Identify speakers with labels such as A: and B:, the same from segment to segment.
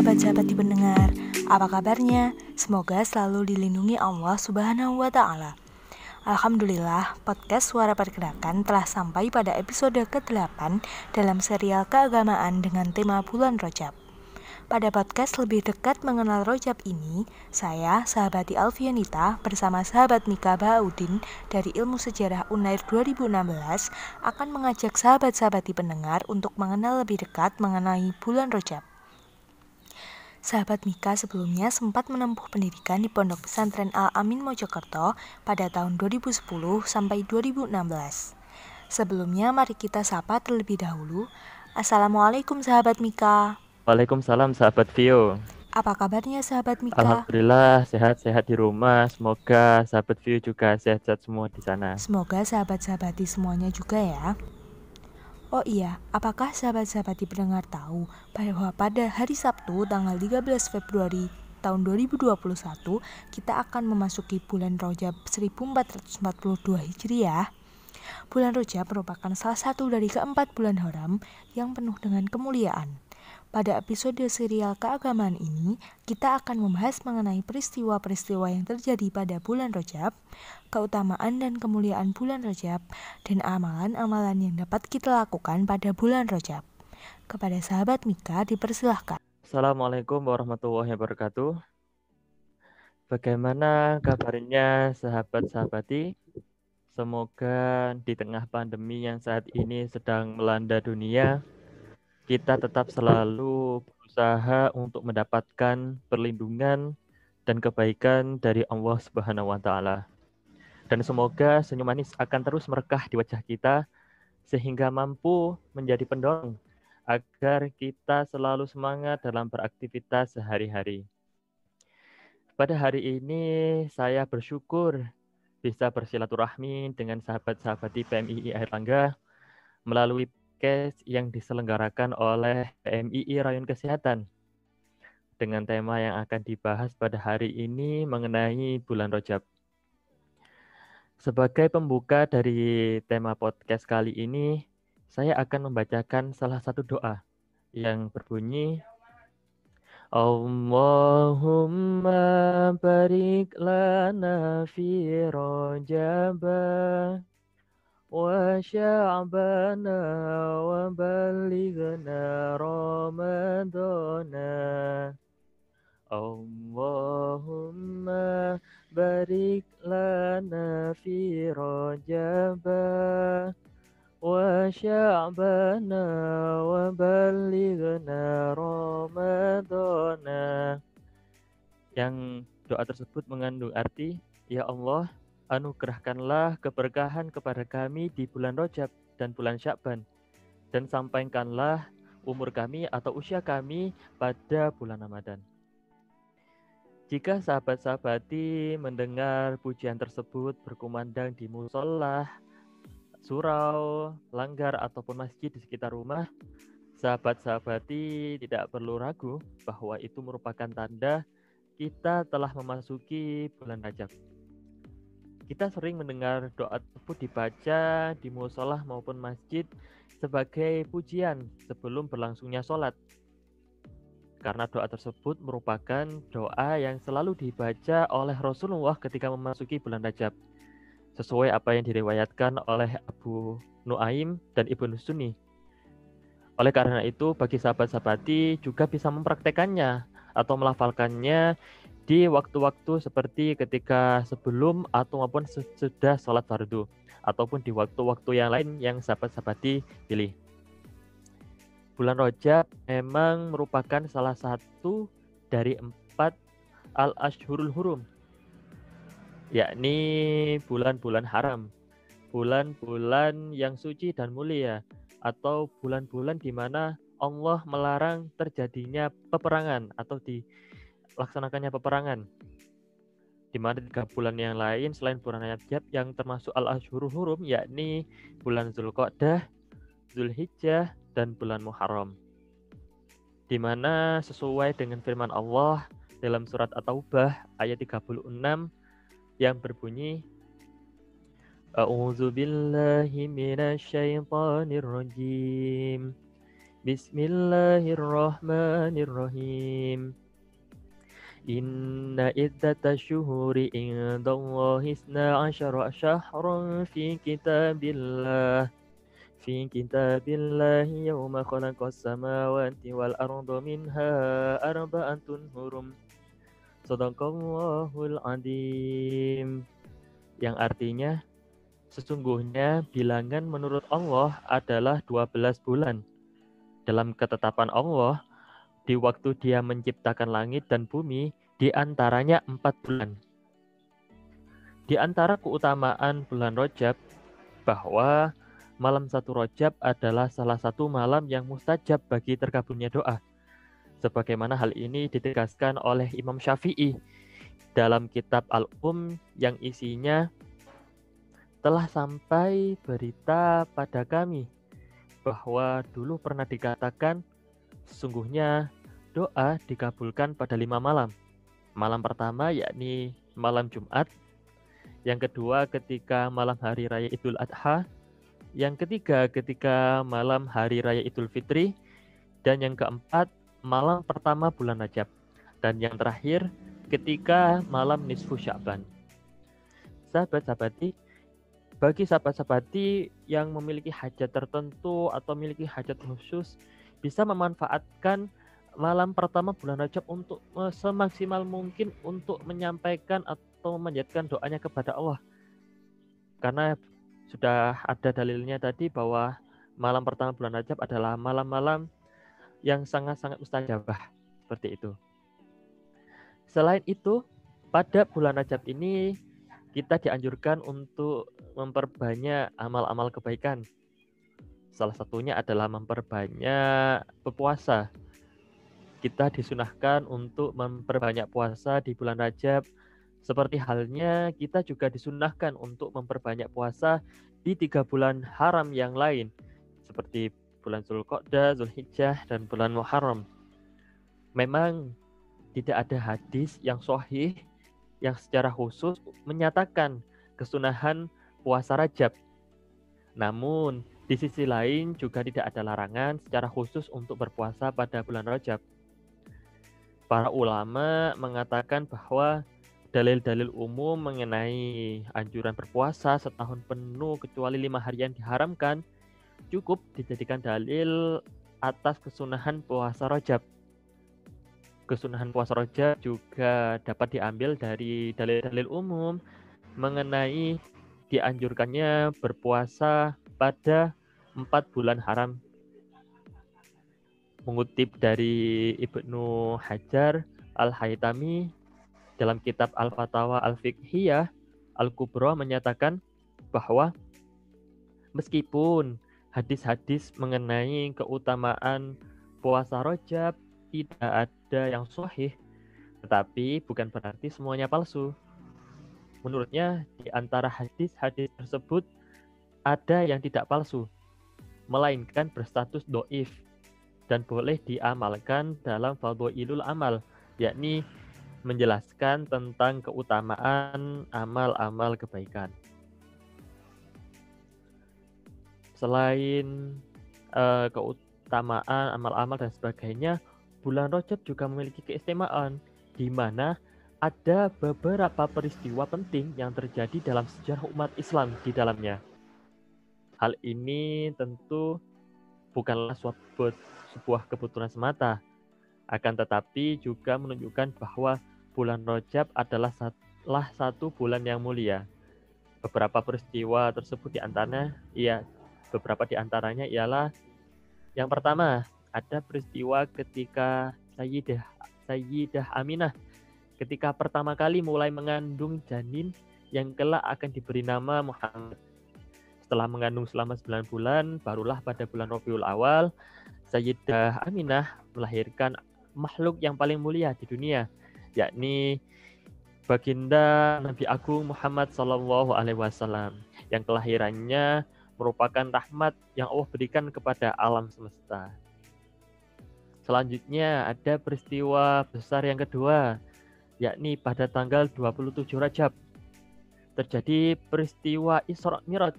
A: sahabat-sahabat di pendengar. Apa kabarnya? Semoga selalu dilindungi Allah Subhanahu wa taala. Alhamdulillah, podcast Suara Pergerakan telah sampai pada episode ke-8 dalam serial keagamaan dengan tema bulan Rojab. Pada podcast lebih dekat mengenal Rojab ini, saya, sahabati Alfianita, bersama sahabat Mika Baudin dari Ilmu Sejarah Unair 2016 akan mengajak sahabat-sahabat di pendengar untuk mengenal lebih dekat mengenai bulan Rojab. Sahabat Mika sebelumnya sempat menempuh pendidikan di Pondok Pesantren Al-Amin Mojokerto pada tahun 2010 sampai 2016. Sebelumnya mari kita sapa terlebih dahulu. Assalamualaikum sahabat Mika.
B: Waalaikumsalam sahabat Vio.
A: Apa kabarnya sahabat Mika?
B: Alhamdulillah sehat-sehat di rumah. Semoga sahabat Vio juga sehat-sehat semua di sana.
A: Semoga sahabat-sahabati semuanya juga ya. Oh iya, apakah sahabat-sahabati pendengar tahu bahwa pada hari Sabtu tanggal 13 Februari tahun 2021 kita akan memasuki bulan Rojab 1442 Hijriah? Bulan Rojab merupakan salah satu dari keempat bulan haram yang penuh dengan kemuliaan. Pada episode serial keagamaan ini, kita akan membahas mengenai peristiwa-peristiwa yang terjadi pada bulan Rojab, keutamaan dan kemuliaan bulan Rojab, dan amalan-amalan yang dapat kita lakukan pada bulan Rojab. Kepada sahabat Mika, dipersilahkan.
B: Assalamualaikum warahmatullahi wabarakatuh. Bagaimana kabarnya sahabat-sahabati? Semoga di tengah pandemi yang saat ini sedang melanda dunia, kita tetap selalu berusaha untuk mendapatkan perlindungan dan kebaikan dari Allah Subhanahu wa taala. Dan semoga senyum manis akan terus merekah di wajah kita sehingga mampu menjadi pendorong agar kita selalu semangat dalam beraktivitas sehari-hari. Pada hari ini saya bersyukur bisa bersilaturahmi dengan sahabat-sahabat di PMII Air Langga melalui podcast yang diselenggarakan oleh PMII Rayon Kesehatan dengan tema yang akan dibahas pada hari ini mengenai bulan Rojab. Sebagai pembuka dari tema podcast kali ini, saya akan membacakan salah satu doa yang berbunyi Allahumma barik lana fi rojabah وشعبنا وبلغنا رمضان اللهم بارك لنا في رجب وشعبنا وبلغنا رمضان yang doa tersebut mengandung arti ya Allah anugerahkanlah keberkahan kepada kami di bulan Rojab dan bulan Syakban, dan sampaikanlah umur kami atau usia kami pada bulan Ramadan. Jika sahabat-sahabati mendengar pujian tersebut berkumandang di musola, surau, langgar, ataupun masjid di sekitar rumah, sahabat-sahabati tidak perlu ragu bahwa itu merupakan tanda kita telah memasuki bulan Rajab kita sering mendengar doa tersebut dibaca di musola maupun masjid sebagai pujian sebelum berlangsungnya sholat. Karena doa tersebut merupakan doa yang selalu dibaca oleh Rasulullah ketika memasuki bulan Rajab. Sesuai apa yang diriwayatkan oleh Abu Nuaim dan Ibnu Sunni. Oleh karena itu, bagi sahabat-sahabati juga bisa mempraktekannya atau melafalkannya di waktu-waktu seperti ketika sebelum atau maupun sesudah sholat fardu ataupun di waktu-waktu yang lain yang sahabat-sahabati pilih. Bulan Rojab memang merupakan salah satu dari empat al-ashhurul hurum, yakni bulan-bulan haram, bulan-bulan yang suci dan mulia, atau bulan-bulan di mana Allah melarang terjadinya peperangan atau di laksanakannya peperangan. Di mana tiga bulan yang lain selain bulan Rajab yang termasuk al-ashhurul hurum yakni bulan Zulqa'dah, Zulhijjah, dan bulan Muharram. Di mana sesuai dengan firman Allah dalam surat At-Taubah ayat 36 yang berbunyi A'udzu billahi minasyaitonir rajim. Bismillahirrahmanirrahim. Inna iddata syuhuri indallahi isna asyara syahran fi kitabillah. Fi kitabillahi yawma khalaqas samawati wal arda minha arba'atun hurum Sadaqallahul adim. Yang artinya sesungguhnya bilangan menurut Allah adalah 12 bulan. Dalam ketetapan Allah, di waktu dia menciptakan langit dan bumi, di antaranya empat bulan. Di antara keutamaan bulan Rojab, bahwa malam satu Rojab adalah salah satu malam yang mustajab bagi terkabulnya doa. Sebagaimana hal ini ditegaskan oleh Imam Syafi'i dalam kitab Al-Um yang isinya telah sampai berita pada kami bahwa dulu pernah dikatakan sesungguhnya doa dikabulkan pada lima malam. Malam pertama yakni malam Jumat, yang kedua ketika malam hari raya Idul Adha, yang ketiga ketika malam hari raya Idul Fitri, dan yang keempat malam pertama bulan Rajab, dan yang terakhir ketika malam nisfu Sya'ban. Sahabat-sahabati, bagi sahabat-sahabati yang memiliki hajat tertentu atau memiliki hajat khusus bisa memanfaatkan malam pertama bulan Rajab untuk semaksimal mungkin untuk menyampaikan atau memanjatkan doanya kepada Allah. Karena sudah ada dalilnya tadi bahwa malam pertama bulan Rajab adalah malam-malam yang sangat-sangat mustajabah seperti itu. Selain itu, pada bulan Rajab ini kita dianjurkan untuk memperbanyak amal-amal kebaikan. Salah satunya adalah memperbanyak berpuasa. Kita disunahkan untuk memperbanyak puasa di bulan Rajab. Seperti halnya kita juga disunahkan untuk memperbanyak puasa di tiga bulan haram yang lain. Seperti bulan Zulqa'dah, Zulhijjah, dan bulan Muharram. Memang tidak ada hadis yang sahih yang secara khusus menyatakan kesunahan puasa Rajab. Namun, di sisi lain juga tidak ada larangan secara khusus untuk berpuasa pada bulan Rajab. Para ulama mengatakan bahwa dalil-dalil umum mengenai anjuran berpuasa setahun penuh kecuali lima hari yang diharamkan cukup dijadikan dalil atas kesunahan puasa Rajab kesunahan puasa roja juga dapat diambil dari dalil-dalil umum mengenai dianjurkannya berpuasa pada empat bulan haram. Mengutip dari Ibnu Hajar Al-Haytami dalam kitab Al-Fatawa Al-Fiqhiyah Al-Kubra menyatakan bahwa meskipun hadis-hadis mengenai keutamaan puasa rojab tidak ada yang sahih, tetapi bukan berarti semuanya palsu. Menurutnya, di antara hadis-hadis tersebut ada yang tidak palsu, melainkan berstatus doif dan boleh diamalkan dalam ilul amal, yakni menjelaskan tentang keutamaan amal-amal kebaikan. Selain uh, keutamaan amal-amal dan sebagainya, bulan Rajab juga memiliki keistimewaan di mana ada beberapa peristiwa penting yang terjadi dalam sejarah umat Islam di dalamnya. Hal ini tentu bukanlah suatu sebuah kebetulan semata, akan tetapi juga menunjukkan bahwa bulan Rajab adalah salah satu bulan yang mulia. Beberapa peristiwa tersebut di antaranya, ya beberapa di antaranya ialah yang pertama, ada peristiwa ketika Sayyidah Sayyidah Aminah ketika pertama kali mulai mengandung janin yang kelak akan diberi nama Muhammad. Setelah mengandung selama 9 bulan, barulah pada bulan Rabiul Awal, Sayyidah Aminah melahirkan makhluk yang paling mulia di dunia, yakni baginda Nabi Agung Muhammad Sallallahu Alaihi Wasallam yang kelahirannya merupakan rahmat yang Allah berikan kepada alam semesta. Selanjutnya ada peristiwa besar yang kedua, yakni pada tanggal 27 Rajab. Terjadi peristiwa Isra Miraj.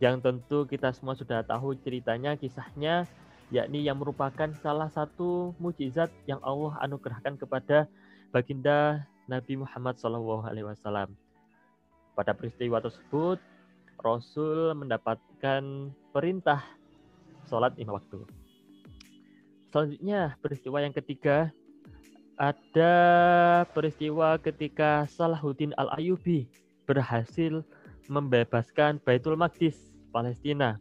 B: Yang tentu kita semua sudah tahu ceritanya, kisahnya, yakni yang merupakan salah satu mujizat yang Allah anugerahkan kepada baginda Nabi Muhammad SAW. Pada peristiwa tersebut, Rasul mendapatkan perintah sholat lima waktu. Selanjutnya, peristiwa yang ketiga, ada peristiwa ketika Salahuddin Al-Ayubi berhasil membebaskan Baitul Maqdis Palestina.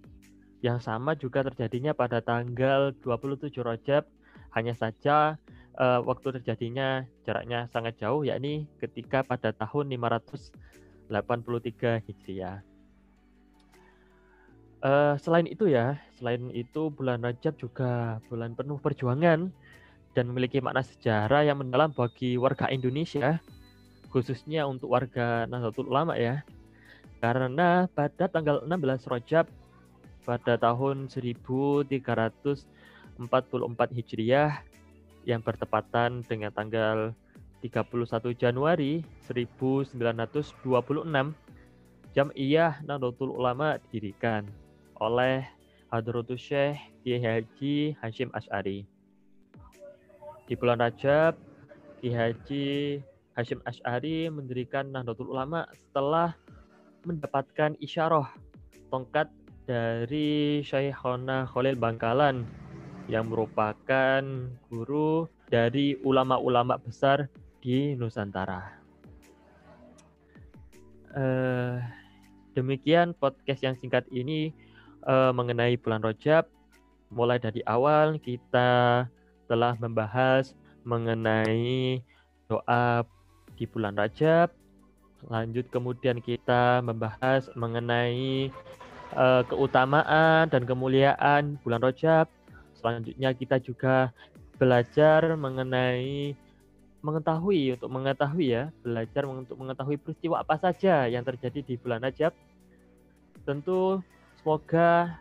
B: Yang sama juga terjadinya pada tanggal 27 Rajab, hanya saja uh, waktu terjadinya jaraknya sangat jauh, yakni ketika pada tahun 583 Hijriah. Uh, selain itu ya, selain itu bulan Rajab juga bulan penuh perjuangan dan memiliki makna sejarah yang mendalam bagi warga Indonesia, khususnya untuk warga Nahdlatul Ulama ya. Karena pada tanggal 16 Rajab pada tahun 1344 Hijriah yang bertepatan dengan tanggal 31 Januari 1926 Jam'iyah Nahdlatul Ulama didirikan oleh Hadratus Syekh Kiai Haji Hashim Ash'ari. Di bulan Rajab, Kiai Haji Hashim Ash'ari mendirikan Nahdlatul Ulama setelah mendapatkan isyarah tongkat dari Syekhona Khalil Bangkalan yang merupakan guru dari ulama-ulama besar di Nusantara. Uh, demikian podcast yang singkat ini uh, mengenai bulan Rojab. Mulai dari awal kita telah membahas mengenai doa di bulan Rajab, Lanjut kemudian kita membahas mengenai uh, keutamaan dan kemuliaan bulan Rajab. Selanjutnya kita juga belajar mengenai mengetahui untuk mengetahui ya, belajar untuk mengetahui peristiwa apa saja yang terjadi di bulan Rajab. Tentu semoga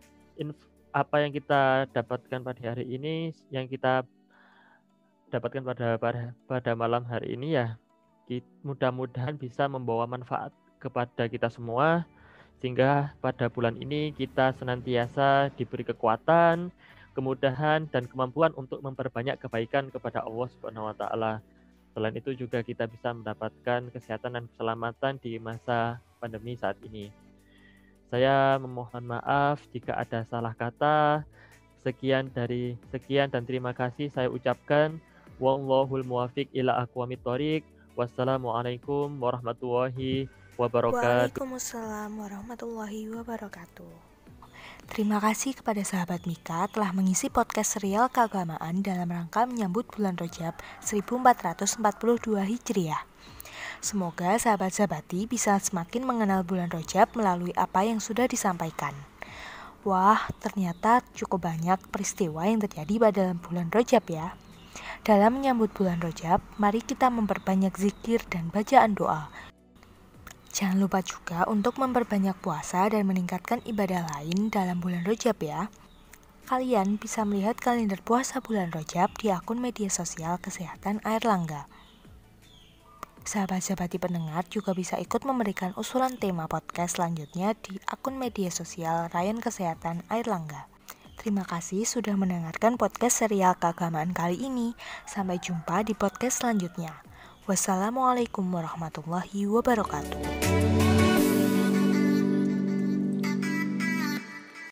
B: apa yang kita dapatkan pada hari ini, yang kita dapatkan pada pada, pada malam hari ini ya mudah-mudahan bisa membawa manfaat kepada kita semua sehingga pada bulan ini kita senantiasa diberi kekuatan, kemudahan dan kemampuan untuk memperbanyak kebaikan kepada Allah Subhanahu wa taala. Selain itu juga kita bisa mendapatkan kesehatan dan keselamatan di masa pandemi saat ini. Saya memohon maaf jika ada salah kata. Sekian dari sekian dan terima kasih saya ucapkan wallahul muwafiq ila aqwamit thoriq. Wassalamualaikum warahmatullahi wabarakatuh.
A: Waalaikumsalam warahmatullahi wabarakatuh. Terima kasih kepada sahabat Mika telah mengisi podcast serial keagamaan dalam rangka menyambut bulan Rajab 1442 Hijriah. Semoga sahabat-sahabati bisa semakin mengenal bulan Rajab melalui apa yang sudah disampaikan. Wah, ternyata cukup banyak peristiwa yang terjadi pada bulan Rajab ya. Dalam menyambut bulan Rojab, mari kita memperbanyak zikir dan bacaan doa. Jangan lupa juga untuk memperbanyak puasa dan meningkatkan ibadah lain dalam bulan Rojab ya. Kalian bisa melihat kalender puasa bulan Rojab di akun media sosial Kesehatan Air Langga. Sahabat-sahabati pendengar juga bisa ikut memberikan usulan tema podcast selanjutnya di akun media sosial Ryan Kesehatan Air Langga. Terima kasih sudah mendengarkan podcast serial keagamaan kali ini. Sampai jumpa di podcast selanjutnya. Wassalamualaikum warahmatullahi wabarakatuh.